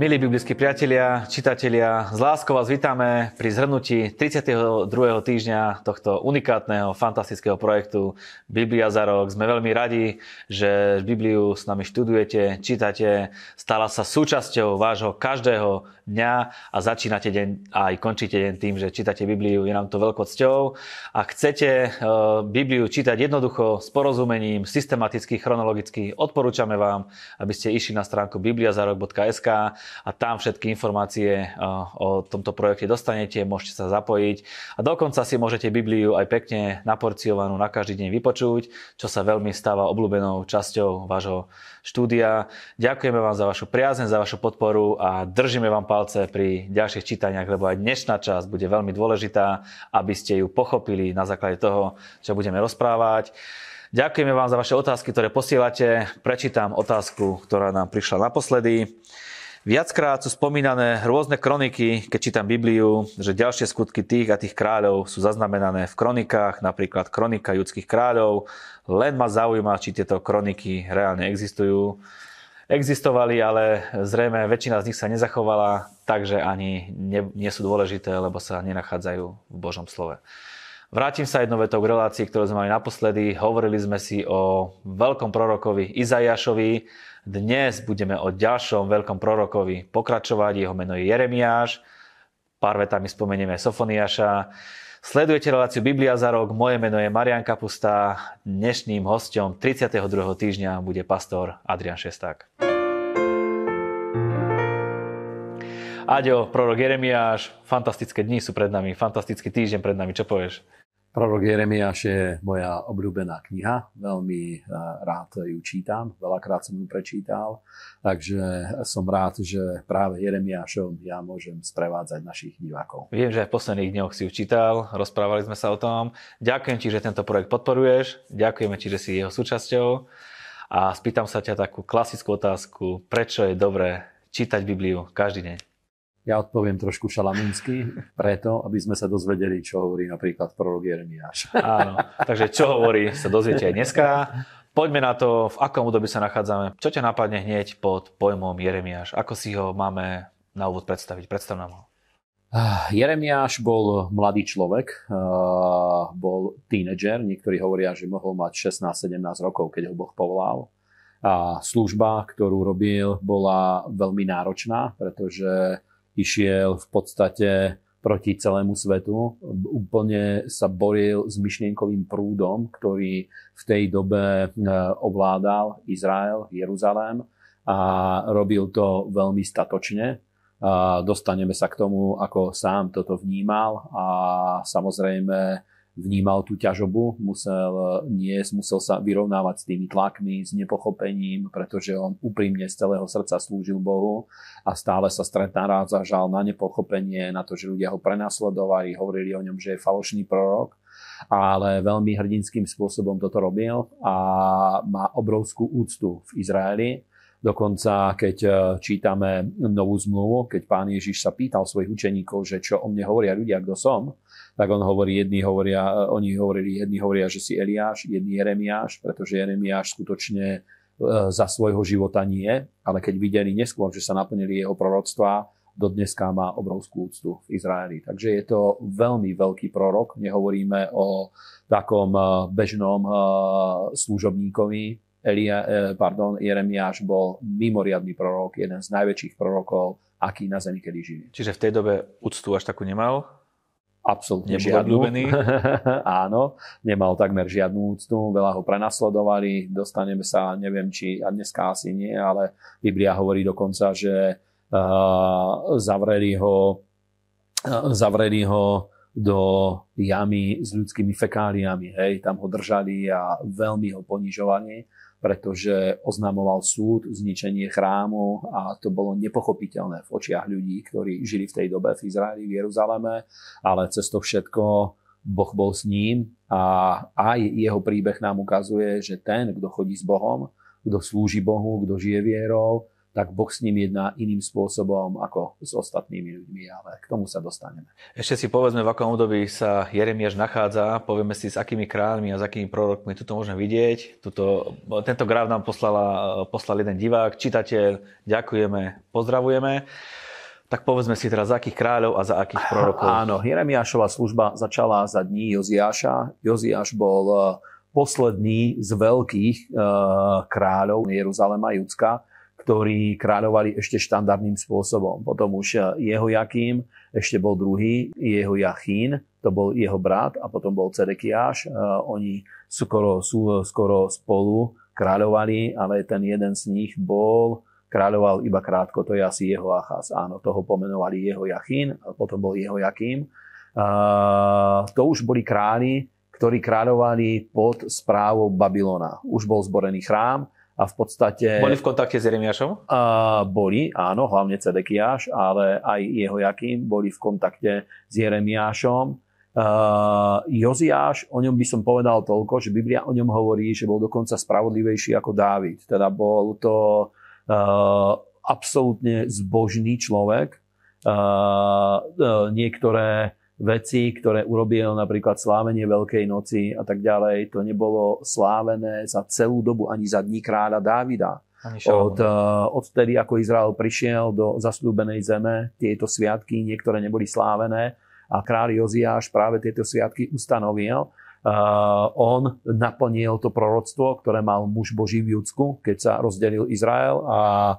Milí biblickí priatelia, čitatelia, z láskou vás vítame pri zhrnutí 32. týždňa tohto unikátneho, fantastického projektu Biblia za rok. Sme veľmi radi, že Bibliu s nami študujete, čítate, stala sa súčasťou vášho každého dňa a začínate deň a aj končíte deň tým, že čítate Bibliu. Je nám to veľkou cťou. Ak chcete eh, Bibliu čítať jednoducho, s porozumením, systematicky, chronologicky, odporúčame vám, aby ste išli na stránku bibliazarok.sk a tam všetky informácie eh, o tomto projekte dostanete, môžete sa zapojiť a dokonca si môžete Bibliu aj pekne naporciovanú na každý deň vypočuť, čo sa veľmi stáva obľúbenou časťou vášho štúdia. Ďakujeme vám za vašu priazeň, za vašu podporu a držíme vám palce pri ďalších čítaniach, lebo aj dnešná časť bude veľmi dôležitá, aby ste ju pochopili na základe toho, čo budeme rozprávať. Ďakujeme vám za vaše otázky, ktoré posielate. Prečítam otázku, ktorá nám prišla naposledy. Viackrát sú spomínané rôzne kroniky, keď čítam Bibliu, že ďalšie skutky tých a tých kráľov sú zaznamenané v kronikách, napríklad kronika judských kráľov. Len ma zaujíma, či tieto kroniky reálne existujú. Existovali, ale zrejme väčšina z nich sa nezachovala, takže ani nie, nie sú dôležité, lebo sa nenachádzajú v Božom slove. Vrátim sa jednou vetou k relácii, ktorú sme mali naposledy. Hovorili sme si o veľkom prorokovi Izajašovi, dnes budeme o ďalšom veľkom prorokovi pokračovať. Jeho meno je Jeremiáš. Pár vetami spomenieme Sofoniaša. Sledujete reláciu Biblia za rok. Moje meno je Marian Kapusta. Dnešným hostom 32. týždňa bude pastor Adrian Šesták. Aďo, prorok Jeremiáš, fantastické dni sú pred nami, fantastický týždeň pred nami, čo povieš? Prorok Jeremiáš je moja obľúbená kniha, veľmi eh, rád ju čítam, veľakrát som ju prečítal, takže som rád, že práve Jeremiášom ja môžem sprevádzať našich divákov. Viem, že v posledných dňoch si ju čítal, rozprávali sme sa o tom. Ďakujem ti, že tento projekt podporuješ, ďakujeme ti, že si jeho súčasťou. A spýtam sa ťa takú klasickú otázku, prečo je dobré čítať Bibliu každý deň? Ja odpoviem trošku šalamúnsky, preto, aby sme sa dozvedeli, čo hovorí napríklad prorok Jeremiáš. Áno, takže čo hovorí, sa dozviete aj dneska. Poďme na to, v akom období sa nachádzame. Čo ťa napadne hneď pod pojmom Jeremiáš? Ako si ho máme na úvod predstaviť? Predstav nám ho. Ah, Jeremiáš bol mladý človek, ah, bol tínedžer, niektorí hovoria, že mohol mať 16-17 rokov, keď ho Boh povolal. A služba, ktorú robil, bola veľmi náročná, pretože išiel v podstate proti celému svetu. Úplne sa boril s myšlienkovým prúdom, ktorý v tej dobe e, ovládal Izrael, Jeruzalém a robil to veľmi statočne. Dostaneme sa k tomu, ako sám toto vnímal a samozrejme vnímal tú ťažobu, musel niesť, musel sa vyrovnávať s tými tlakmi, s nepochopením, pretože on úprimne z celého srdca slúžil Bohu a stále sa narážal na nepochopenie, na to, že ľudia ho prenasledovali, hovorili o ňom, že je falošný prorok, ale veľmi hrdinským spôsobom toto robil a má obrovskú úctu v Izraeli Dokonca, keď e, čítame novú zmluvu, keď pán Ježiš sa pýtal svojich učeníkov, že čo o mne hovoria ľudia, kto som, tak on hovorí, jedni hovoria, e, oni hovorili, jedni hovoria, že si Eliáš, jedni Jeremiáš, pretože Jeremiáš skutočne e, za svojho života nie, ale keď videli neskôr, že sa naplnili jeho proroctvá, do dneska má obrovskú úctu v Izraeli. Takže je to veľmi veľký prorok. Nehovoríme o takom bežnom služobníkovi, Elia, e, pardon, Jeremiáš bol mimoriadný prorok, jeden z najväčších prorokov, aký na zemi kedy žili. Čiže v tej dobe úctu až takú nemal? Absolútne žiadnu. Áno, nemal takmer žiadnu úctu, veľa ho prenasledovali, dostaneme sa, neviem či, a dneska asi nie, ale Biblia hovorí dokonca, že uh, zavreli ho, uh, zavreli ho do jamy s ľudskými fekáliami, hej, tam ho držali a veľmi ho ponižovali pretože oznamoval súd, zničenie chrámu a to bolo nepochopiteľné v očiach ľudí, ktorí žili v tej dobe v Izraeli, v Jeruzaleme, ale cez to všetko Boh bol s ním a aj jeho príbeh nám ukazuje, že ten, kto chodí s Bohom, kto slúži Bohu, kto žije vierou, tak Boh s ním jedná iným spôsobom ako s ostatnými ľuďmi, ale k tomu sa dostaneme. Ešte si povedzme, v akom období sa Jeremiáš nachádza, povieme si, s akými kráľmi a s akými prorokmi tu to môžeme vidieť. Tuto, tento graf nám poslala, poslal jeden divák, čitateľ, ďakujeme, pozdravujeme. Tak povedzme si teraz, za akých kráľov a za akých prorokov. Áno, Jeremiášova služba začala za dní Joziáša. Joziáš bol e, posledný z veľkých e, kráľov Jeruzalema, Judska, ktorí kráľovali ešte štandardným spôsobom. Potom už e, jeho Jakým, ešte bol druhý, jeho Jachín, to bol jeho brat a potom bol Cedekiáš. Oni skoro, sú skoro spolu kráľovali, ale ten jeden z nich bol kráľoval iba krátko, to je asi jeho Achaz. Áno, toho pomenovali jeho Jachín, a potom bol jeho Jakým. Uh, to už boli králi, ktorí kráľovali pod správou Babylona. Už bol zborený chrám a v podstate... Boli v kontakte s Jeremiášom? Uh, boli, áno, hlavne Cedekiáš, ale aj jeho Jakým boli v kontakte s Jeremiášom. Uh, Joziáš, o ňom by som povedal toľko, že Biblia o ňom hovorí, že bol dokonca spravodlivejší ako Dávid. Teda bol to Eh, absolútne zbožný človek. Eh, eh, niektoré veci, ktoré urobil napríklad slávenie Veľkej noci a tak ďalej, to nebolo slávené za celú dobu ani za dní kráľa Dávida. Od, od vtedy, ako Izrael prišiel do zasľúbenej zeme, tieto sviatky niektoré neboli slávené a kráľ Joziáš práve tieto sviatky ustanovil. On naplnil to proroctvo, ktoré mal muž Boží v Judsku, keď sa rozdelil Izrael a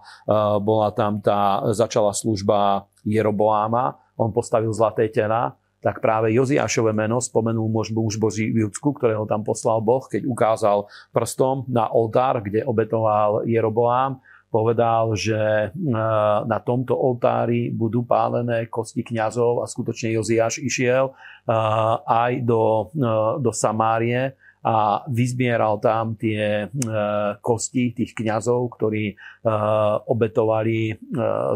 bola tam tá, začala služba Jeroboáma, on postavil zlaté tela, tak práve Joziášové meno spomenul muž, muž Boží v Judsku, ktorého tam poslal Boh, keď ukázal prstom na oltár, kde obetoval Jeroboám. Povedal, že e, na tomto oltári budú pálené kosti kňazov a skutočne Joziáš išiel e, aj do, e, do Samárie a vyzbieral tam tie kosti tých kňazov, ktorí obetovali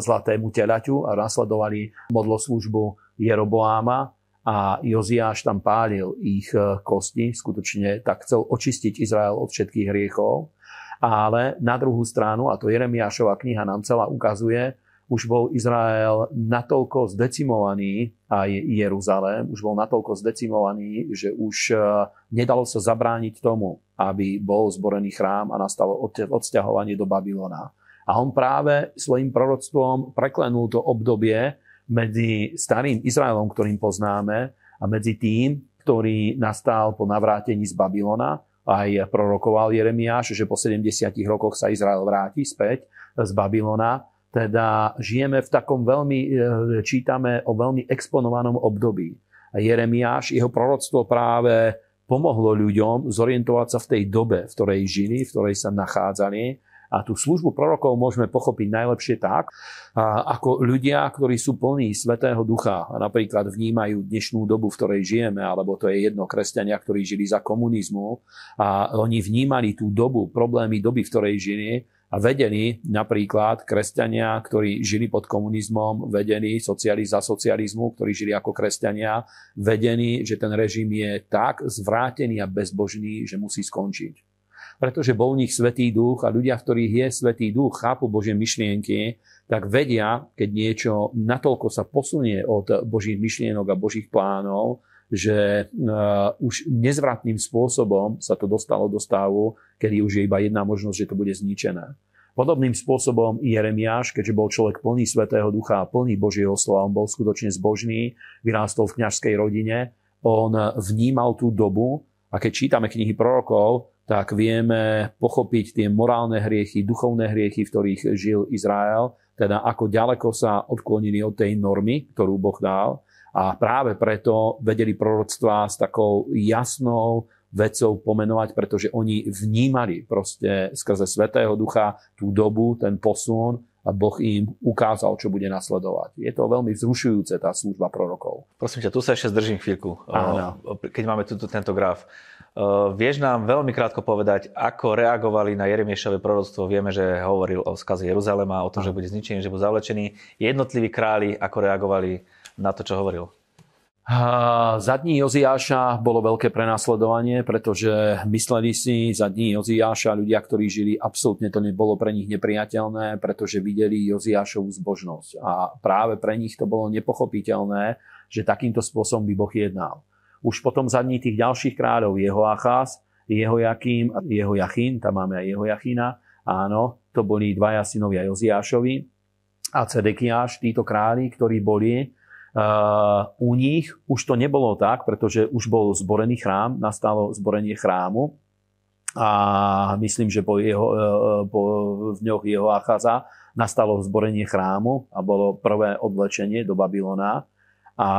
zlatému telaťu a nasledovali modloslužbu Jeroboáma a Joziáš tam pálil ich kosti, skutočne tak chcel očistiť Izrael od všetkých hriechov ale na druhú stranu, a to Jeremiášova kniha nám celá ukazuje, už bol Izrael natoľko zdecimovaný, aj Jeruzalém, už bol natoľko zdecimovaný, že už e, nedalo sa zabrániť tomu, aby bol zborený chrám a nastalo odsťahovanie do Babylona. A on práve svojim proroctvom preklenul to obdobie medzi starým Izraelom, ktorým poznáme, a medzi tým, ktorý nastal po navrátení z Babylona aj prorokoval Jeremiáš, že po 70 rokoch sa Izrael vráti späť z Babylona. Teda žijeme v takom veľmi, e, čítame o veľmi exponovanom období. Jeremiáš, jeho proroctvo práve pomohlo ľuďom zorientovať sa v tej dobe, v ktorej žili, v ktorej sa nachádzali a tú službu prorokov môžeme pochopiť najlepšie tak, ako ľudia, ktorí sú plní Svetého Ducha a napríklad vnímajú dnešnú dobu, v ktorej žijeme, alebo to je jedno kresťania, ktorí žili za komunizmu a oni vnímali tú dobu, problémy doby, v ktorej žili a vedeli napríklad kresťania, ktorí žili pod komunizmom, vedení socializ za socializmu, ktorí žili ako kresťania, vedení, že ten režim je tak zvrátený a bezbožný, že musí skončiť pretože bol v nich Svetý duch a ľudia, v ktorých je Svetý duch, chápu Božie myšlienky, tak vedia, keď niečo natoľko sa posunie od Božích myšlienok a Božích plánov, že uh, už nezvratným spôsobom sa to dostalo do stavu, kedy už je iba jedna možnosť, že to bude zničené. Podobným spôsobom Jeremiáš, keďže bol človek plný Svetého Ducha a plný Božieho slova, on bol skutočne zbožný, vyrástol v kňažskej rodine, on vnímal tú dobu a keď čítame knihy prorokov, tak vieme pochopiť tie morálne hriechy, duchovné hriechy, v ktorých žil Izrael, teda ako ďaleko sa odklonili od tej normy, ktorú Boh dal. A práve preto vedeli proroctvá s takou jasnou vecou pomenovať, pretože oni vnímali proste skrze Svetého Ducha tú dobu, ten posun a Boh im ukázal, čo bude nasledovať. Je to veľmi vzrušujúce, tá služba prorokov. Prosím ťa, tu sa ešte zdržím chvíľku, Áno. keď máme tu tento graf. Uh, vieš nám veľmi krátko povedať, ako reagovali na Jeremiešové proroctvo? Vieme, že hovoril o skaze Jeruzalema, o tom, že bude zničený, že bude zavlečený. Jednotliví králi, ako reagovali na to, čo hovoril? Za dní Joziáša bolo veľké prenasledovanie, pretože mysleli si za dní Joziáša ľudia, ktorí žili, absolútne to nebolo pre nich nepriateľné, pretože videli Joziášovú zbožnosť. A práve pre nich to bolo nepochopiteľné, že takýmto spôsobom by Boh jednal. Už potom za dní tých ďalších kráľov jeho Achaz, jeho Jachín, tam máme aj jeho Jachína, áno, to boli dvaja synovia Joziášovi a Cedekiáš, títo králi, ktorí boli Uh, u nich už to nebolo tak, pretože už bol zborený chrám, nastalo zborenie chrámu a myslím, že po, jeho, uh, po v dňoch jeho Achaza nastalo zborenie chrámu a bolo prvé odlečenie do Babylona. A,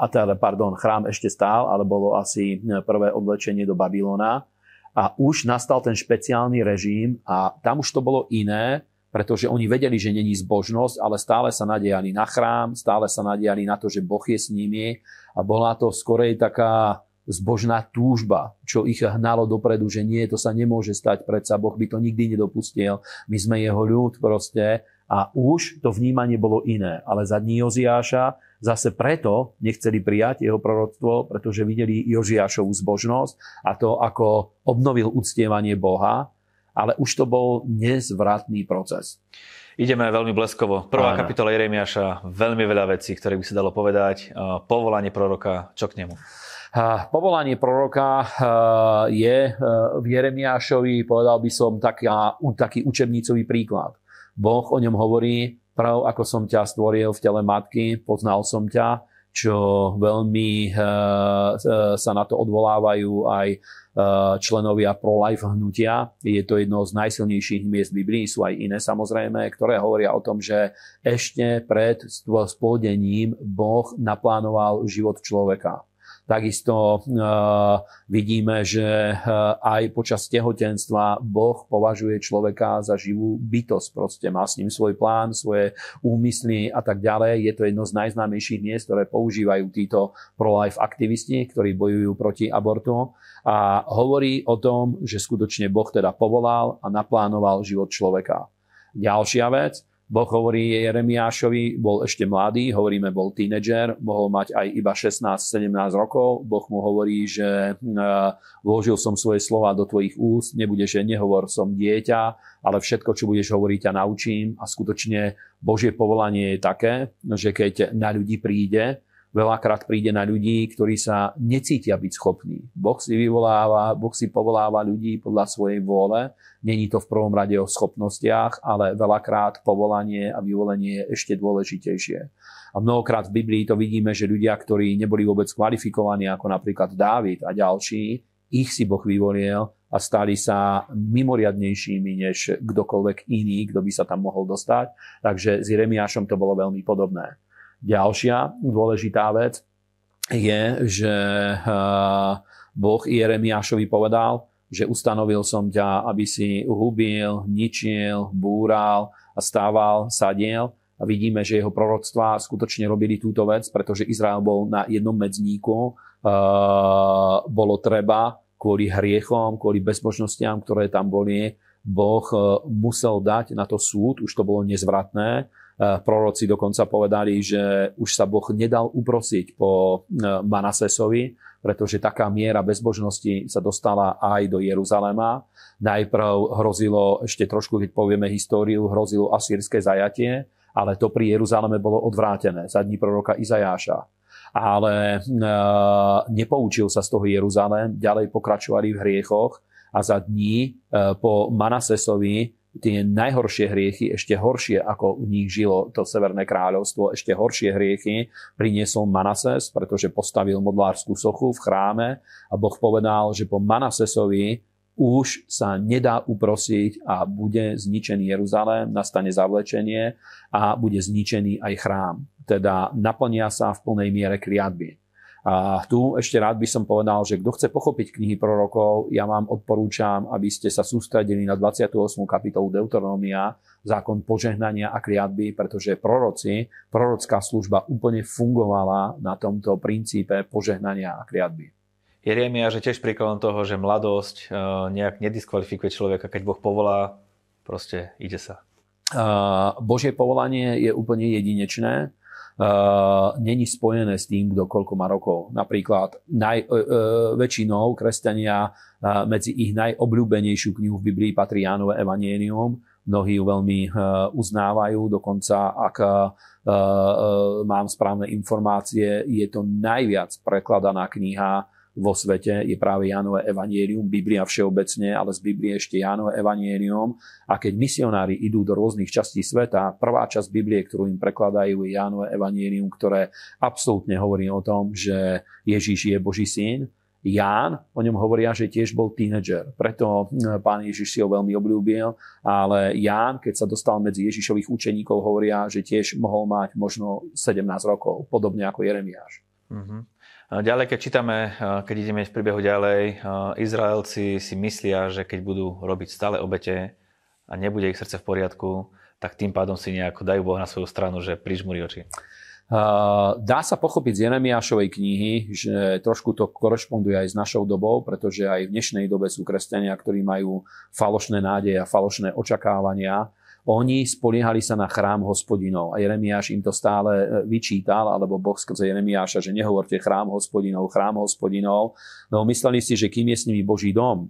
a teda, pardon, chrám ešte stál, ale bolo asi prvé odlečenie do Babylona. A už nastal ten špeciálny režim a tam už to bolo iné, pretože oni vedeli, že není zbožnosť, ale stále sa nadiali na chrám, stále sa nadiali na to, že Boh je s nimi a bola to skorej taká zbožná túžba, čo ich hnalo dopredu, že nie, to sa nemôže stať, predsa Boh by to nikdy nedopustil, my sme jeho ľud proste a už to vnímanie bolo iné. Ale za dní Joziáša zase preto nechceli prijať jeho proroctvo, pretože videli Jožiášovú zbožnosť a to, ako obnovil uctievanie Boha ale už to bol nezvratný proces. Ideme veľmi bleskovo. Prvá Áno. kapitola Jeremiáša, veľmi veľa vecí, ktoré by sa dalo povedať. Povolanie proroka, čo k nemu? Povolanie proroka je v Jeremiášovi, povedal by som, taká, taký učebnicový príklad. Boh o ňom hovorí, prav ako som ťa stvoril v tele matky, poznal som ťa, čo veľmi sa na to odvolávajú aj Eh, členovia pro-life hnutia. Je to jedno z najsilnejších miest Biblii, sú aj iné samozrejme, ktoré hovoria o tom, že ešte pred splodením Boh naplánoval život človeka. Takisto uh, vidíme, že uh, aj počas tehotenstva Boh považuje človeka za živú bytosť. Proste má s ním svoj plán, svoje úmysly a tak ďalej. Je to jedno z najznámejších miest, ktoré používajú títo pro-life aktivisti, ktorí bojujú proti abortu. A hovorí o tom, že skutočne Boh teda povolal a naplánoval život človeka. Ďalšia vec, Boh hovorí Jeremiášovi, bol ešte mladý, hovoríme, bol tínedžer, mohol mať aj iba 16-17 rokov. Boh mu hovorí, že vložil som svoje slova do tvojich úst, nebude, že nehovor som dieťa, ale všetko, čo budeš hovoriť, ťa naučím. A skutočne Božie povolanie je také, že keď na ľudí príde, veľakrát príde na ľudí, ktorí sa necítia byť schopní. Boh si vyvoláva, Boh si povoláva ľudí podľa svojej vôle. Není to v prvom rade o schopnostiach, ale veľakrát povolanie a vyvolenie je ešte dôležitejšie. A mnohokrát v Biblii to vidíme, že ľudia, ktorí neboli vôbec kvalifikovaní, ako napríklad Dávid a ďalší, ich si Boh vyvolil a stali sa mimoriadnejšími než kdokoľvek iný, kto by sa tam mohol dostať. Takže s Jeremiášom to bolo veľmi podobné. Ďalšia dôležitá vec je, že eh, Boh Jeremiášovi povedal, že ustanovil som ťa, aby si hubil, ničil, búral a stával, sadiel. A vidíme, že jeho proroctvá skutočne robili túto vec, pretože Izrael bol na jednom medzníku. Eh, bolo treba kvôli hriechom, kvôli bezbožnostiam, ktoré tam boli, Boh eh, musel dať na to súd, už to bolo nezvratné proroci dokonca povedali, že už sa Boh nedal uprosiť po eh, Manasesovi, pretože taká miera bezbožnosti sa dostala aj do Jeruzalema. Najprv hrozilo, ešte trošku, keď povieme históriu, hrozilo asýrske zajatie, ale to pri Jeruzaleme bolo odvrátené za dní proroka Izajáša. Ale e, nepoučil sa z toho Jeruzalém, ďalej pokračovali v hriechoch a za dní e, po Manasesovi tie najhoršie hriechy, ešte horšie ako u nich žilo to Severné kráľovstvo, ešte horšie hriechy priniesol Manases, pretože postavil modlárskú sochu v chráme a Boh povedal, že po Manasesovi už sa nedá uprosiť a bude zničený Jeruzalém, nastane zavlečenie a bude zničený aj chrám. Teda naplnia sa v plnej miere kliatby. A tu ešte rád by som povedal, že kto chce pochopiť knihy prorokov, ja vám odporúčam, aby ste sa sústredili na 28. kapitolu Deuteronomia, zákon požehnania a kliatby, pretože proroci, prorocká služba úplne fungovala na tomto princípe požehnania a kliatby. Jeremia, že tiež príkladom toho, že mladosť e, nejak nediskvalifikuje človeka, keď Boh povolá, proste ide sa. Božie povolanie je úplne jedinečné není spojené s tým, kto koľko má rokov. Napríklad naj, uh, uh, väčšinou kresťania medzi ich najobľúbenejšiu knihu v Biblii patrí Jánové Evangelium. Mnohí ju veľmi uznávajú, dokonca ak mám správne informácie, je to najviac prekladaná kniha vo svete je práve Jánové evanielium, Biblia všeobecne, ale z Biblie ešte Jánové evanielium. A keď misionári idú do rôznych častí sveta, prvá časť Biblie, ktorú im prekladajú, je Jánové evanielium, ktoré absolútne hovorí o tom, že Ježíš je Boží syn. Ján, o ňom hovoria, že tiež bol tínedžer. Preto hm, pán Ježiš si ho veľmi obľúbil, ale Ján, keď sa dostal medzi Ježišových učeníkov, hovoria, že tiež mohol mať možno 17 rokov, podobne ako Jeremiáš. Uh-huh. Ďalej, keď čítame, keď ideme v príbehu ďalej, Izraelci si myslia, že keď budú robiť stále obete a nebude ich srdce v poriadku, tak tým pádom si nejako dajú Boh na svoju stranu, že prižmúri oči. Dá sa pochopiť z Jeremiášovej knihy, že trošku to korešponduje aj s našou dobou, pretože aj v dnešnej dobe sú kresťania, ktorí majú falošné nádeje a falošné očakávania oni spoliehali sa na chrám hospodinov a Jeremiáš im to stále e, vyčítal, alebo Boh skrze Jeremiáša, že nehovorte chrám hospodinov, chrám hospodinov. No mysleli si, že kým je s nimi Boží dom,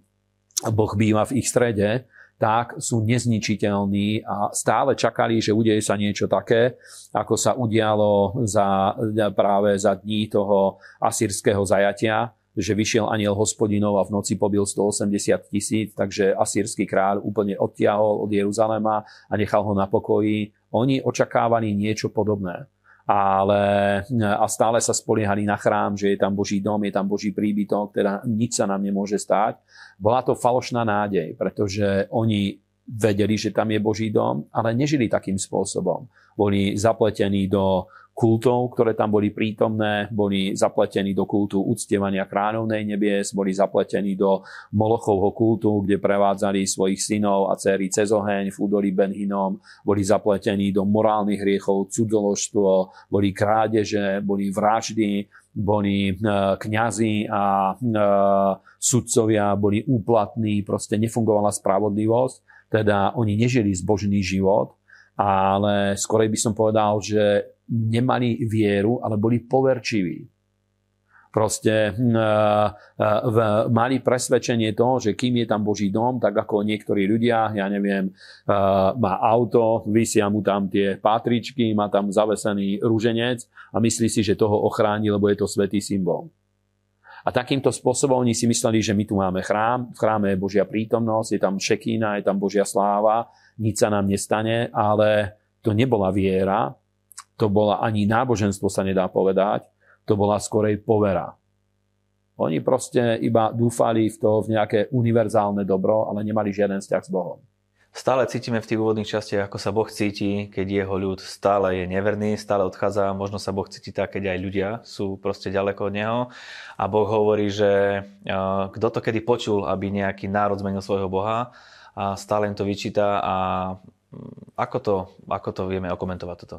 Boh býva v ich strede, tak sú nezničiteľní a stále čakali, že udeje sa niečo také, ako sa udialo za, práve za dní toho asýrského zajatia, že vyšiel aniel hospodinov a v noci pobil 180 tisíc, takže asýrsky kráľ úplne odtiahol od Jeruzalema a nechal ho na pokoji. Oni očakávali niečo podobné. Ale a stále sa spoliehali na chrám, že je tam Boží dom, je tam Boží príbytok, teda nič sa nám nemôže stať. Bola to falošná nádej, pretože oni vedeli, že tam je Boží dom, ale nežili takým spôsobom. Boli zapletení do kultov, ktoré tam boli prítomné, boli zapletení do kultu uctievania kráľovnej nebies, boli zapletení do Molochovho kultu, kde prevádzali svojich synov a dcery cez oheň v údolí Benhinom, boli zapletení do morálnych hriechov, cudzoložstvo, boli krádeže, boli vraždy, boli e, kňazi a e, sudcovia boli úplatní, proste nefungovala spravodlivosť, teda oni nežili zbožný život, ale skorej by som povedal, že nemali vieru, ale boli poverčiví. Proste hm, v, mali presvedčenie toho, že kým je tam Boží dom, tak ako niektorí ľudia, ja neviem, má auto, vysia mu tam tie pátričky, má tam zavesený rúženec a myslí si, že toho ochráni, lebo je to svetý symbol. A takýmto spôsobom oni si mysleli, že my tu máme chrám, v chráme je Božia prítomnosť, je tam šekína, je tam Božia sláva, nič sa nám nestane, ale to nebola viera, to bola ani náboženstvo sa nedá povedať, to bola skorej povera. Oni proste iba dúfali v to, v nejaké univerzálne dobro, ale nemali žiaden vzťah s Bohom. Stále cítime v tých úvodných častiach, ako sa Boh cíti, keď jeho ľud stále je neverný, stále odchádza. Možno sa Boh cíti tak, keď aj ľudia sú proste ďaleko od Neho. A Boh hovorí, že kto to kedy počul, aby nejaký národ zmenil svojho Boha a stále im to vyčíta. A mm, ako to, ako to vieme okomentovať toto?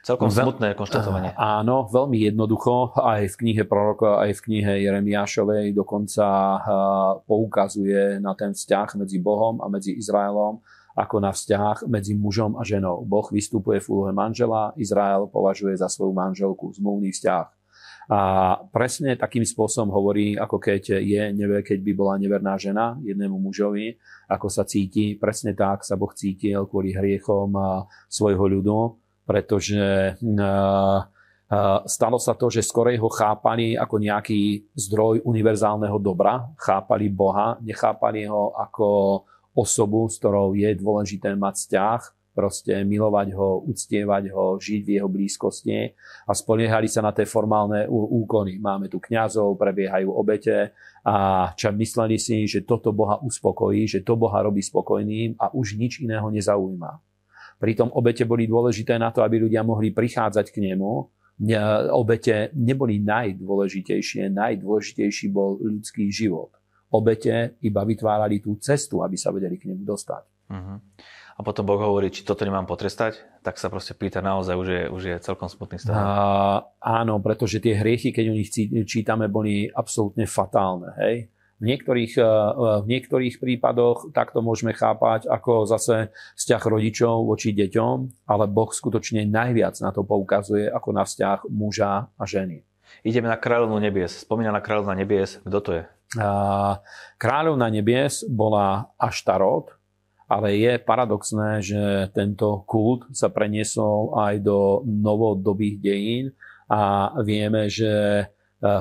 Celkom smutné konštatovanie. Áno, veľmi jednoducho. Aj v knihe proroka, aj v knihe Jeremiášovej dokonca poukazuje na ten vzťah medzi Bohom a medzi Izraelom ako na vzťah medzi mužom a ženou. Boh vystupuje v úlohe manžela, Izrael považuje za svoju manželku zmluvný vzťah. A presne takým spôsobom hovorí, ako keď je, nevie, keď by bola neverná žena jednému mužovi, ako sa cíti, presne tak sa Boh cítil kvôli hriechom svojho ľudu pretože stalo sa to, že skorej ho chápali ako nejaký zdroj univerzálneho dobra, chápali Boha, nechápali ho ako osobu, s ktorou je dôležité mať vzťah, proste milovať ho, uctievať ho, žiť v jeho blízkosti a spoliehali sa na tie formálne úkony. Máme tu kňazov, prebiehajú obete a čo mysleli si, že toto Boha uspokojí, že to Boha robí spokojným a už nič iného nezaujíma. Pritom obete boli dôležité na to, aby ľudia mohli prichádzať k nemu. Obete neboli najdôležitejšie, najdôležitejší bol ľudský život. Obete iba vytvárali tú cestu, aby sa vedeli k nemu dostať. Uh-huh. A potom Boh hovorí, či toto nemám potrestať, tak sa proste pýta naozaj, už je, už je celkom smutný stav. A, áno, pretože tie hriechy, keď o nich čítame, boli absolútne fatálne. Hej? V niektorých, v niektorých prípadoch takto môžeme chápať ako zase vzťah rodičov voči deťom, ale Boh skutočne najviac na to poukazuje ako na vzťah muža a ženy. Ideme na kráľovnú nebies. Spomínaná kráľovna nebies, kto to je? Kráľovna nebies bola Aštarot, ale je paradoxné, že tento kult sa preniesol aj do novodobých dejín a vieme, že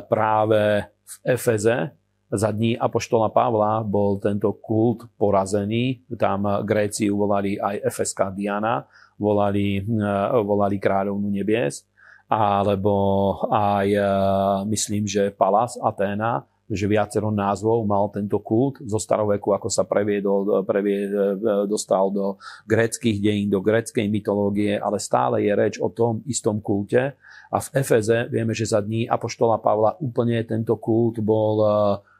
práve v Efeze za dní Apoštola Pavla bol tento kult porazený. Tam Gréci volali aj Efeská Diana, volali, e, volali kráľovnú nebies, alebo aj e, myslím, že Palas Aténa že viacero názvov mal tento kult zo staroveku, ako sa previedol, previe, dostal do gréckých dejín, do gréckej mytológie, ale stále je reč o tom istom kulte. A v Efeze vieme, že za dní Apoštola Pavla úplne tento kult bol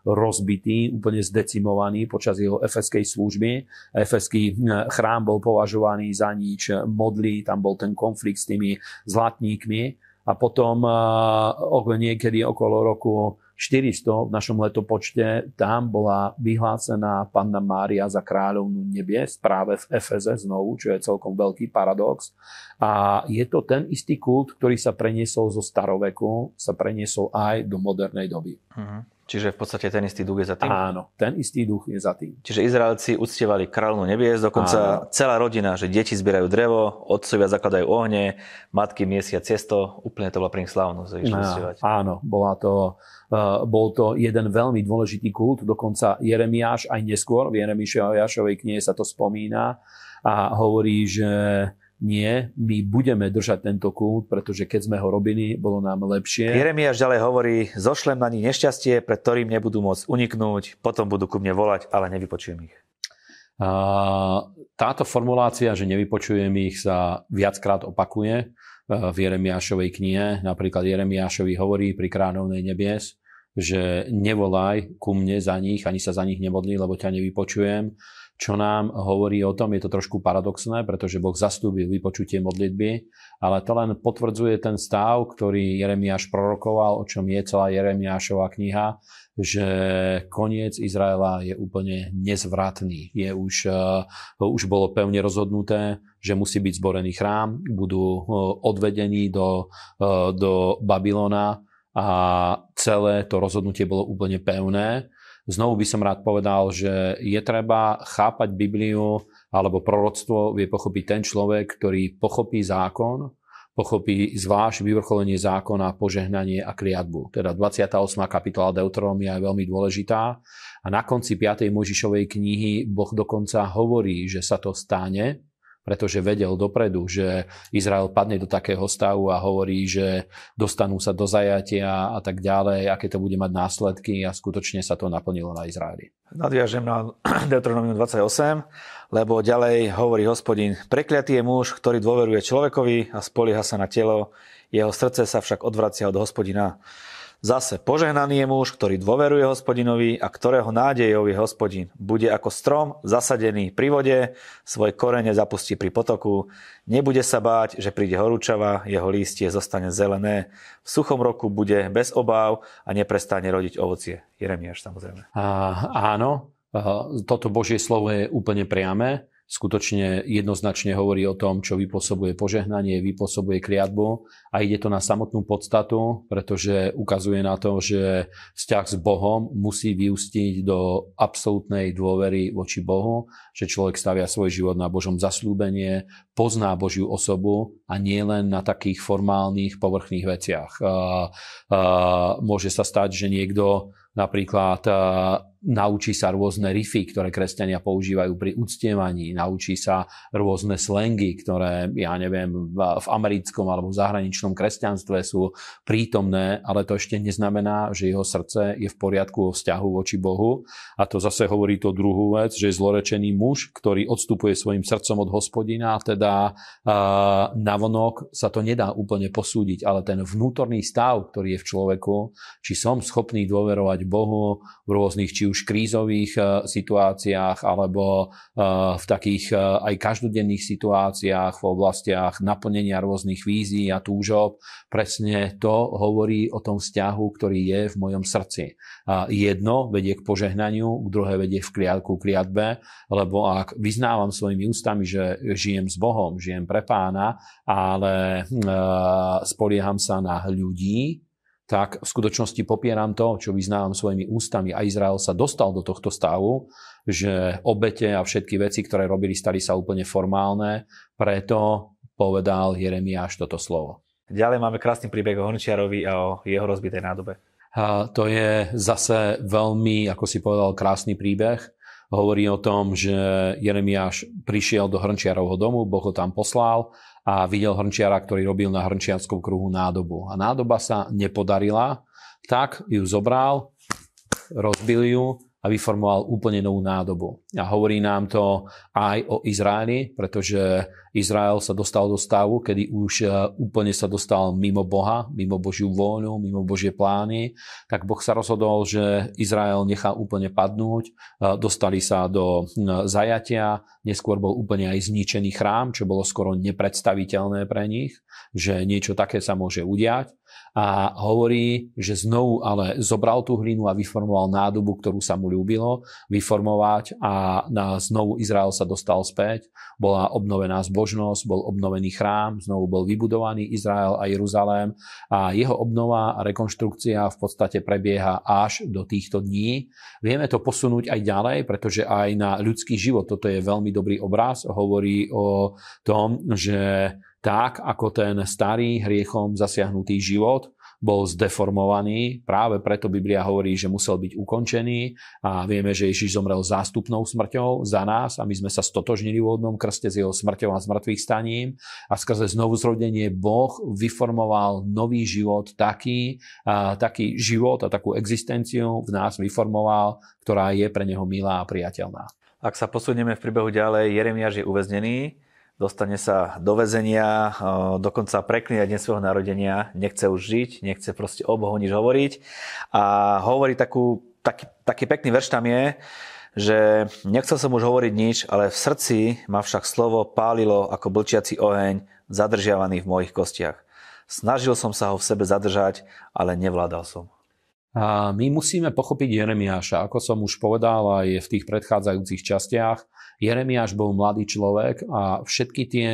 rozbitý, úplne zdecimovaný počas jeho efeskej služby. Efeský e, chrám bol považovaný za nič, modlí, tam bol ten konflikt s tými zlatníkmi. A potom e, niekedy okolo roku 400 v našom letopočte, tam bola vyhlásená Panna Mária za kráľovnú nebies práve v Efeze znovu, čo je celkom veľký paradox. A je to ten istý kult, ktorý sa preniesol zo staroveku, sa preniesol aj do modernej doby. Uh-huh. Čiže v podstate ten istý duch je za tým? Áno, ten istý duch je za tým. Čiže Izraelci uctievali kráľovnú nebies, dokonca Áno. celá rodina, že deti zbierajú drevo, otcovia zakladajú ohne, matky miesia cesto, úplne to bola pre nich slávnosť, že Áno, bola to, uh, bol to jeden veľmi dôležitý kult, dokonca Jeremiáš aj neskôr, v Jeremišovej knihe sa to spomína a hovorí, že nie, my budeme držať tento kult, pretože keď sme ho robili, bolo nám lepšie. Jeremiáš ďalej hovorí, zošlem na nich nešťastie, pred ktorým nebudú môcť uniknúť, potom budú ku mne volať, ale nevypočujem ich. A, táto formulácia, že nevypočujem ich, sa viackrát opakuje e, v Jeremiášovej knihe. Napríklad Jeremiášovi hovorí pri kránovnej nebies, že nevolaj ku mne za nich, ani sa za nich nemodlí, lebo ťa nevypočujem čo nám hovorí o tom, je to trošku paradoxné, pretože Boh zastúbil vypočutie modlitby, ale to len potvrdzuje ten stav, ktorý Jeremiáš prorokoval, o čom je celá Jeremiášova kniha, že koniec Izraela je úplne nezvratný. Je už, uh, už bolo pevne rozhodnuté, že musí byť zborený chrám, budú uh, odvedení do, uh, do Babylona a celé to rozhodnutie bolo úplne pevné Znovu by som rád povedal, že je treba chápať Bibliu alebo proroctvo vie pochopiť ten človek, ktorý pochopí zákon, pochopí zvlášť vyvrcholenie zákona, požehnanie a kliatbu. Teda 28. kapitola Deuteronomia je veľmi dôležitá a na konci 5. Možišovej knihy Boh dokonca hovorí, že sa to stane, pretože vedel dopredu, že Izrael padne do takého stavu a hovorí, že dostanú sa do zajatia a tak ďalej, aké to bude mať následky a skutočne sa to naplnilo na Izraeli. Nadviažem na Deuteronomium 28, lebo ďalej hovorí hospodin, prekliatý je muž, ktorý dôveruje človekovi a spolieha sa na telo, jeho srdce sa však odvracia od hospodina. Zase požehnaný je muž, ktorý dôveruje hospodinovi a ktorého nádejou je hospodin. Bude ako strom zasadený pri vode, svoje korene zapustí pri potoku. Nebude sa báť, že príde horúčava, jeho lístie zostane zelené. V suchom roku bude bez obáv a neprestane rodiť ovocie. Jeremiáš samozrejme. A, áno, toto Božie slovo je úplne priame skutočne jednoznačne hovorí o tom, čo vypôsobuje požehnanie, vypôsobuje kliatbu a ide to na samotnú podstatu, pretože ukazuje na to, že vzťah s Bohom musí vyústiť do absolútnej dôvery voči Bohu, že človek stavia svoj život na Božom zaslúbenie, pozná Božiu osobu a nie len na takých formálnych, povrchných veciach. Môže sa stať, že niekto napríklad naučí sa rôzne riffy, ktoré kresťania používajú pri uctievaní, naučí sa rôzne slengy, ktoré, ja neviem, v americkom alebo v zahraničnom kresťanstve sú prítomné, ale to ešte neznamená, že jeho srdce je v poriadku o vzťahu voči Bohu. A to zase hovorí to druhú vec, že je zlorečený muž, ktorý odstupuje svojim srdcom od hospodina, teda uh, navonok sa to nedá úplne posúdiť, ale ten vnútorný stav, ktorý je v človeku, či som schopný dôverovať Bohu v rôznych či už krízových e, situáciách alebo v takých aj každodenných situáciách v oblastiach naplnenia rôznych vízií a túžob. Presne to hovorí o tom vzťahu, ktorý je v mojom srdci. Jedno vedie k požehnaniu, druhé vedie v kliatku k kliatbe, lebo ak vyznávam svojimi ústami, že žijem s Bohom, žijem pre pána, ale spolieham sa na ľudí, tak v skutočnosti popieram to, čo vyznávam svojimi ústami. A Izrael sa dostal do tohto stavu, že obete a všetky veci, ktoré robili, stali sa úplne formálne. Preto povedal Jeremiáš toto slovo. Ďalej máme krásny príbeh o Hončiarovi a o jeho rozbitej nádobe. A to je zase veľmi, ako si povedal, krásny príbeh. Hovorí o tom, že Jeremiáš prišiel do Hrnčiarovho domu, Boh ho tam poslal a videl hrnčiara, ktorý robil na hrnčiarskom kruhu nádobu. A nádoba sa nepodarila, tak ju zobral, rozbil ju a vyformoval úplne novú nádobu. A hovorí nám to aj o Izraeli, pretože Izrael sa dostal do stavu, kedy už e, úplne sa dostal mimo Boha, mimo Božiu vôľu, mimo Božie plány, tak Boh sa rozhodol, že Izrael nechá úplne padnúť, e, dostali sa do zajatia, neskôr bol úplne aj zničený chrám, čo bolo skoro nepredstaviteľné pre nich, že niečo také sa môže udiať a hovorí, že znovu ale zobral tú hlinu a vyformoval nádobu, ktorú sa mu ľúbilo vyformovať a na znovu Izrael sa dostal späť. Bola obnovená zbožnosť, bol obnovený chrám, znovu bol vybudovaný Izrael a Jeruzalém a jeho obnova a rekonštrukcia v podstate prebieha až do týchto dní. Vieme to posunúť aj ďalej, pretože aj na ľudský život toto je veľmi dobrý obraz. Hovorí o tom, že tak ako ten starý hriechom zasiahnutý život bol zdeformovaný. Práve preto Biblia hovorí, že musel byť ukončený a vieme, že Ježiš zomrel zástupnou smrťou za nás a my sme sa stotožnili v vodnom krste s jeho smrťou a zmrtvých staním a skrze znovu zrodenie Boh vyformoval nový život taký, a, taký život a takú existenciu v nás vyformoval, ktorá je pre neho milá a priateľná. Ak sa posunieme v príbehu ďalej, Jeremiáš je uväznený, dostane sa do väzenia, dokonca preklinať deň svojho narodenia, nechce už žiť, nechce proste o Bohu nič hovoriť a hovorí takú, taký, taký pekný verš tam je, že nechcel som už hovoriť nič, ale v srdci ma však slovo pálilo ako blčiaci oheň, zadržiavaný v mojich kostiach. Snažil som sa ho v sebe zadržať, ale nevládal som. A my musíme pochopiť Jeremiáša. Ako som už povedal aj v tých predchádzajúcich častiach, Jeremiáš bol mladý človek a všetky tie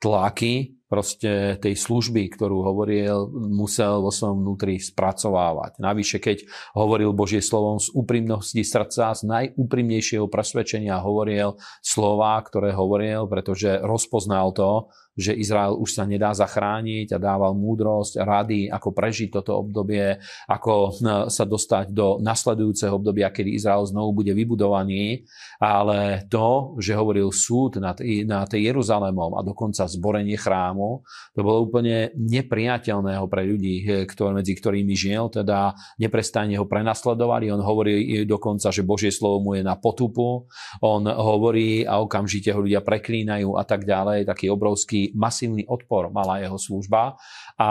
tlaky proste tej služby, ktorú hovoril, musel vo svojom vnútri spracovávať. Navyše, keď hovoril Božie slovom z úprimnosti srdca, z najúprimnejšieho presvedčenia hovoril slova, ktoré hovoril, pretože rozpoznal to, že Izrael už sa nedá zachrániť a dával múdrosť, rady, ako prežiť toto obdobie, ako hm, sa dostať do nasledujúceho obdobia, kedy Izrael znovu bude vybudovaný. Ale to, že hovoril súd nad, nad Jeruzalémom a dokonca zborenie chrámu, to bolo úplne nepriateľného pre ľudí, ktoré, medzi ktorými žil, teda neprestajne ho prenasledovali. On hovorí dokonca, že Božie slovo mu je na potupu. On hovorí a okamžite ho ľudia preklínajú a tak ďalej. Taký obrovský masívny odpor mala jeho služba. A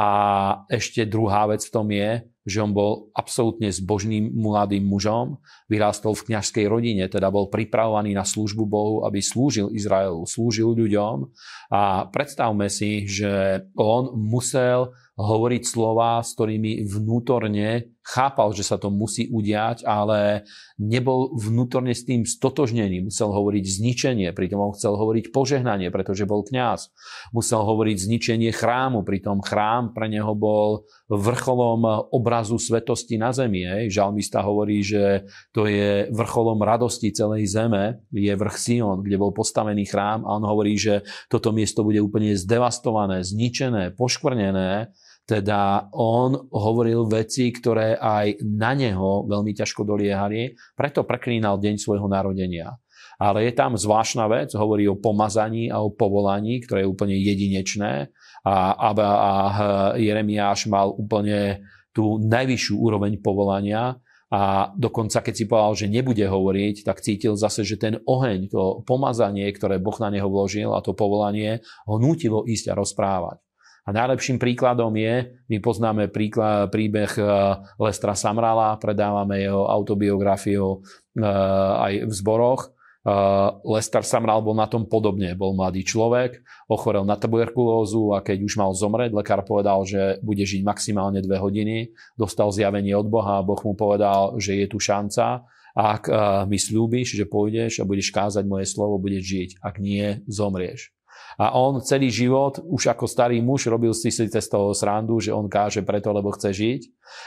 ešte druhá vec v tom je, že on bol absolútne zbožným mladým mužom, vyrástol v kňažskej rodine, teda bol pripravovaný na službu Bohu, aby slúžil Izraelu, slúžil ľuďom. A predstavme si, že on musel hovoriť slova, s ktorými vnútorne chápal, že sa to musí udiať, ale nebol vnútorne s tým stotožnený. Musel hovoriť zničenie, pritom on chcel hovoriť požehnanie, pretože bol kňaz. Musel hovoriť zničenie chrámu, pritom chrám pre neho bol vrcholom obrazu svetosti na zemi. Žalmista hovorí, že to je vrcholom radosti celej zeme, je vrch Sion, kde bol postavený chrám a on hovorí, že toto miesto bude úplne zdevastované, zničené, poškvrnené teda on hovoril veci, ktoré aj na neho veľmi ťažko doliehali, preto preklínal deň svojho narodenia. Ale je tam zvláštna vec, hovorí o pomazaní a o povolaní, ktoré je úplne jedinečné. A, a, a Jeremiáš mal úplne tú najvyššiu úroveň povolania, a dokonca, keď si povedal, že nebude hovoriť, tak cítil zase, že ten oheň, to pomazanie, ktoré Boh na neho vložil a to povolanie, ho nútilo ísť a rozprávať. A najlepším príkladom je, my poznáme príklad, príbeh eh, Lestra Samrala, predávame jeho autobiografiu eh, aj v zboroch. Eh, Lester Samral bol na tom podobne. Bol mladý človek, ochorel na tuberkulózu a keď už mal zomrieť, lekár povedal, že bude žiť maximálne dve hodiny. Dostal zjavenie od Boha a Boh mu povedal, že je tu šanca. Ak mi slúbiš, že pôjdeš a budeš kázať moje slovo, budeš žiť. Ak nie, zomrieš. A on celý život, už ako starý muž, robil si si z toho srandu, že on káže preto, lebo chce žiť.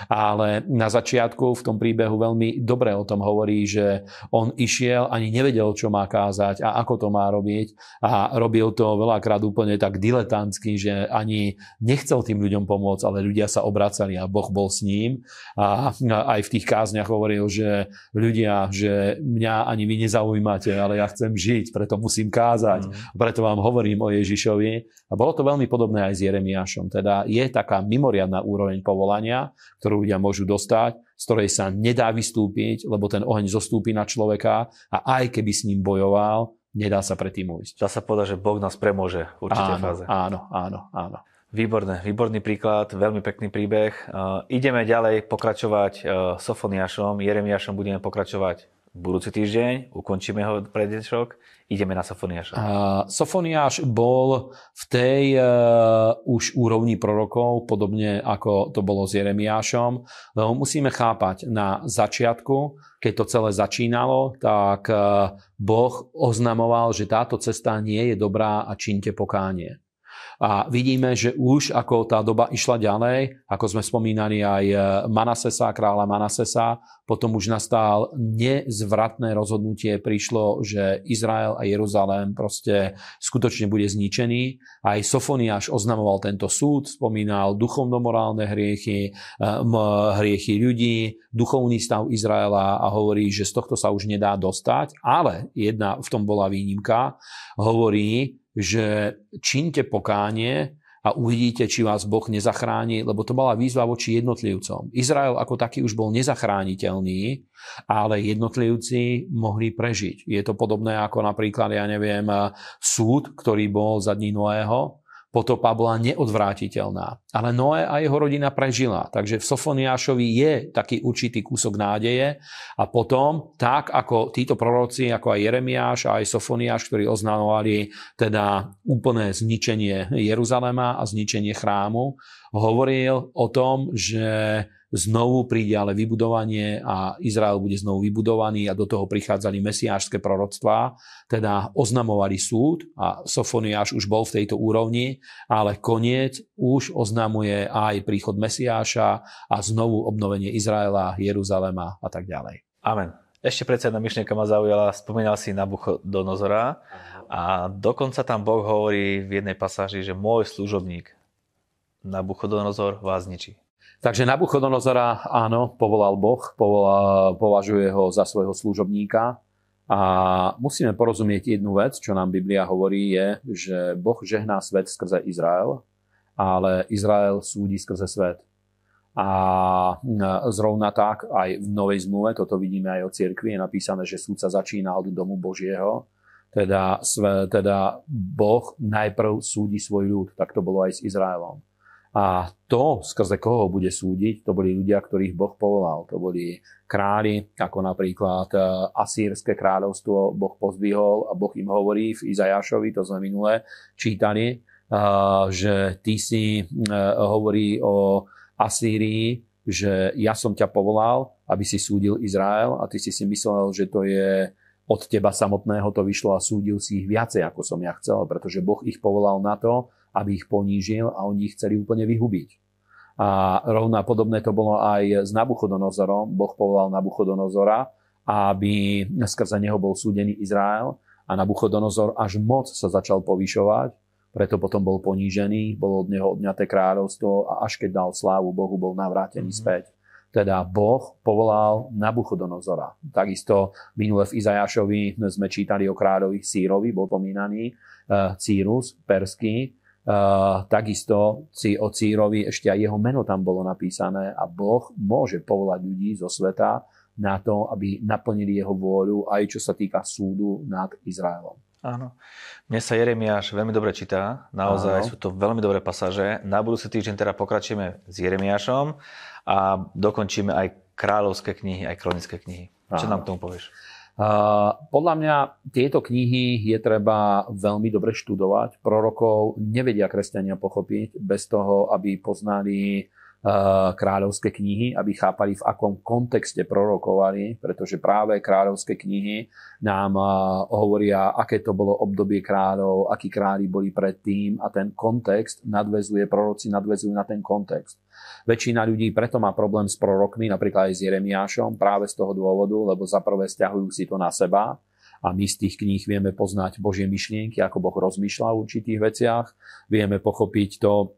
Ale na začiatku v tom príbehu veľmi dobre o tom hovorí, že on išiel, ani nevedel, čo má kázať a ako to má robiť. A robil to veľakrát úplne tak diletantsky, že ani nechcel tým ľuďom pomôcť, ale ľudia sa obracali a Boh bol s ním. A aj v tých kázniach hovoril, že ľudia, že mňa ani vy nezaujímate, ale ja chcem žiť, preto musím kázať. Mm. Preto vám hovorím o Ježišovi. A bolo to veľmi podobné aj s Jeremiášom. Teda je taká mimoriadná úroveň povolania, ktorú ľudia môžu dostať, z ktorej sa nedá vystúpiť, lebo ten oheň zostúpi na človeka a aj keby s ním bojoval, nedá sa predtým ujsť. Dá sa povedať, že Boh nás premôže v určitej áno, fáze. Áno, áno, áno. Výborné, výborný príklad, veľmi pekný príbeh. Uh, ideme ďalej pokračovať uh, Sofoniašom, Jeremiašom budeme pokračovať budúci týždeň, ukončíme ho pre dnešok ideme na Sofoniáša. Uh, Sofoniáš bol v tej uh, už úrovni prorokov, podobne ako to bolo s Jeremiášom. No, musíme chápať, na začiatku, keď to celé začínalo, tak uh, Boh oznamoval, že táto cesta nie je dobrá a činte pokánie. A vidíme, že už ako tá doba išla ďalej, ako sme spomínali aj e, Manasesa, kráľa Manasesa, potom už nastal nezvratné rozhodnutie, prišlo, že Izrael a Jeruzalém proste skutočne bude zničený. Aj Sofoniáš oznamoval tento súd, spomínal duchovno-morálne hriechy, e, hriechy ľudí, duchovný stav Izraela a hovorí, že z tohto sa už nedá dostať, ale jedna v tom bola výnimka, hovorí, že činte pokánie a uvidíte, či vás Boh nezachráni, lebo to bola výzva voči jednotlivcom. Izrael ako taký už bol nezachrániteľný, ale jednotlivci mohli prežiť. Je to podobné ako napríklad, ja neviem, súd, ktorý bol za dní Noého, potopa bola neodvrátiteľná. Ale Noé a jeho rodina prežila. Takže v Sofoniášovi je taký určitý kúsok nádeje. A potom, tak ako títo proroci, ako aj Jeremiáš a aj Sofoniáš, ktorí oznamovali teda úplné zničenie Jeruzalema a zničenie chrámu, hovoril o tom, že znovu príde ale vybudovanie a Izrael bude znovu vybudovaný a do toho prichádzali mesiášske proroctvá, teda oznamovali súd a Sofoniáš už bol v tejto úrovni, ale koniec už oznamuje aj príchod Mesiáša a znovu obnovenie Izraela, Jeruzalema a tak ďalej. Amen. Ešte predsa jedna myšlienka ma zaujala, spomínal si Nabuchodonozora a dokonca tam Boh hovorí v jednej pasáži, že môj služobník Nabuchodonozor vás zničí. Takže Nabuchodonozora, áno, povolal Boh, povolal, považuje ho za svojho služobníka. A musíme porozumieť jednu vec, čo nám Biblia hovorí, je, že Boh žehná svet skrze Izrael, ale Izrael súdi skrze svet. A zrovna tak aj v Novej zmluve, toto vidíme aj o cirkvi, je napísané, že súd sa začína od domu Božieho, teda, teda Boh najprv súdi svoj ľud, tak to bolo aj s Izraelom. A to, skrze koho bude súdiť, to boli ľudia, ktorých Boh povolal. To boli králi, ako napríklad e, Asýrske kráľovstvo Boh pozdvihol a Boh im hovorí v Izajašovi, to sme minule čítali, e, že ty si e, hovorí o Asýrii, že ja som ťa povolal, aby si súdil Izrael a ty si si myslel, že to je od teba samotného to vyšlo a súdil si ich viacej, ako som ja chcel, pretože Boh ich povolal na to, aby ich ponížil a oni ich chceli úplne vyhubiť. A rovno podobné to bolo aj s Nabuchodonozorom. Boh povolal Nabuchodonozora, aby skrze neho bol súdený Izrael a Nabuchodonozor až moc sa začal povyšovať, preto potom bol ponížený, bolo od neho odňaté kráľovstvo a až keď dal slávu Bohu, bol navrátený mm-hmm. späť. Teda Boh povolal Nabuchodonozora. Takisto minule v Izajašovi sme čítali o kráľovi Sírovi, bol pomínaný uh, Círus, perský, Uh, takisto si o Círovi ešte aj jeho meno tam bolo napísané a Boh môže povolať ľudí zo sveta na to, aby naplnili jeho vôľu aj čo sa týka súdu nad Izraelom. Áno. Mne sa Jeremiáš veľmi dobre číta, naozaj Áno. sú to veľmi dobré pasáže. Na budúci týždeň teda pokračujeme s Jeremiášom a dokončíme aj kráľovské knihy, aj kronické knihy. Čo Áno. nám k tomu povieš? Podľa mňa tieto knihy je treba veľmi dobre študovať. Prorokov nevedia kresťania pochopiť bez toho, aby poznali kráľovské knihy, aby chápali, v akom kontexte prorokovali, pretože práve kráľovské knihy nám hovoria, aké to bolo obdobie kráľov, akí králi boli predtým a ten kontext nadvezuje, proroci nadvezujú na ten kontext. Väčšina ľudí preto má problém s prorokmi, napríklad aj s Jeremiášom, práve z toho dôvodu, lebo zaprvé stiahujú si to na seba, a my z tých kníh vieme poznať Božie myšlienky, ako Boh rozmýšľa v určitých veciach, vieme pochopiť to,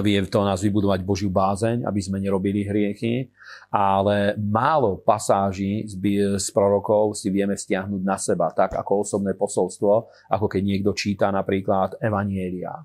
vie to nás vybudovať Božiu bázeň, aby sme nerobili hriechy, ale málo pasáží z, z prorokov si vieme stiahnuť na seba, tak ako osobné posolstvo, ako keď niekto číta napríklad Evanielia.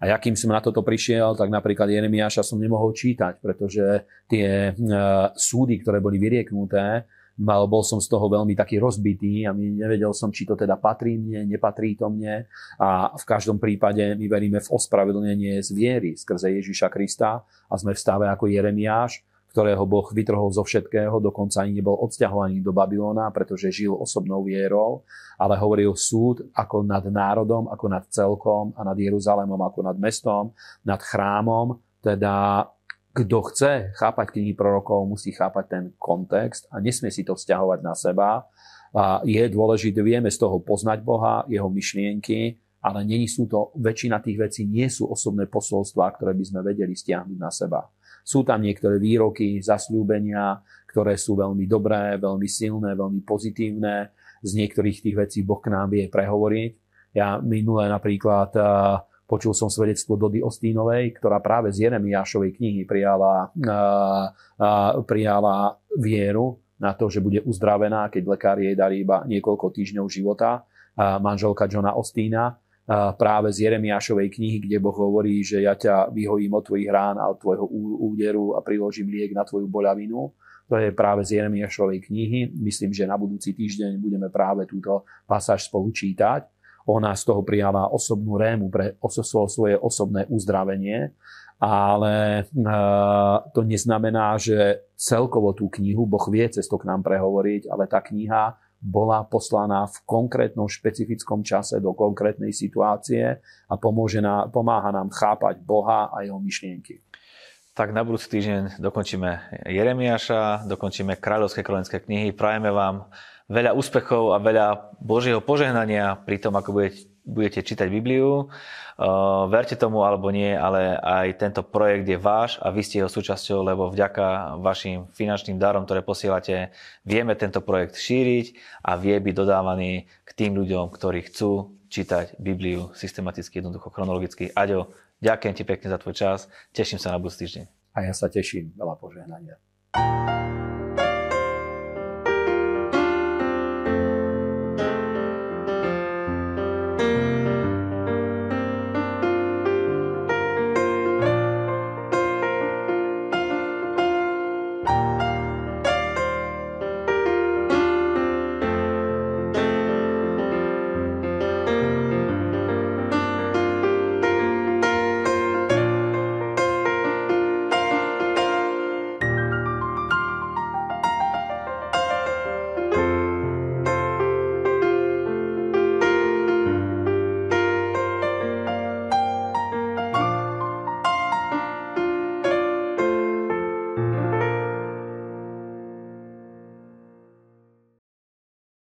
A jakým som na toto prišiel, tak napríklad Jeremiáša som nemohol čítať, pretože tie e, súdy, ktoré boli vyrieknuté, mal, bol som z toho veľmi taký rozbitý a my nevedel som, či to teda patrí mne, nepatrí to mne. A v každom prípade my veríme v ospravedlnenie z viery skrze Ježiša Krista a sme v stave ako Jeremiáš, ktorého Boh vytrhol zo všetkého, dokonca ani nebol odsťahovaný do Babylona, pretože žil osobnou vierou, ale hovoril súd ako nad národom, ako nad celkom a nad Jeruzalémom ako nad mestom, nad chrámom, teda kto chce chápať knihy prorokov, musí chápať ten kontext a nesmie si to vzťahovať na seba. A je dôležité, vieme z toho poznať Boha, jeho myšlienky, ale není sú to, väčšina tých vecí nie sú osobné posolstvá, ktoré by sme vedeli stiahnuť na seba. Sú tam niektoré výroky, zasľúbenia, ktoré sú veľmi dobré, veľmi silné, veľmi pozitívne. Z niektorých tých vecí Boh k nám vie prehovoriť. Ja minule napríklad Počul som svedectvo Dody Ostínovej, ktorá práve z Jeremiášovej knihy prijala, prijala vieru na to, že bude uzdravená, keď lekár jej darí iba niekoľko týždňov života. Manželka Johna Ostína práve z Jeremiášovej knihy, kde Boh hovorí, že ja ťa vyhojím od tvojich rán a od tvojho úderu a priložím liek na tvoju boľavinu. To je práve z Jeremiášovej knihy. Myslím, že na budúci týždeň budeme práve túto pasáž spolu čítať. Ona z toho prijala osobnú rému pre svoje osobné uzdravenie, ale e, to neznamená, že celkovo tú knihu Boh vie cez to k nám prehovoriť, ale tá kniha bola poslaná v konkrétnom špecifickom čase do konkrétnej situácie a pomôže na, pomáha nám chápať Boha a jeho myšlienky. Tak na budúci týždeň dokončíme Jeremiáša, dokončíme kráľovské kronické knihy. Prajeme vám veľa úspechov a veľa Božieho požehnania pri tom, ako budete, budete čítať Bibliu. Uh, verte tomu alebo nie, ale aj tento projekt je váš a vy ste jeho súčasťou, lebo vďaka vašim finančným darom, ktoré posielate, vieme tento projekt šíriť a vie byť dodávaný k tým ľuďom, ktorí chcú čítať Bibliu systematicky, jednoducho, chronologicky. Aďo, ďakujem ti pekne za tvoj čas, teším sa na budúci týždeň. A ja sa teším, veľa požehnania.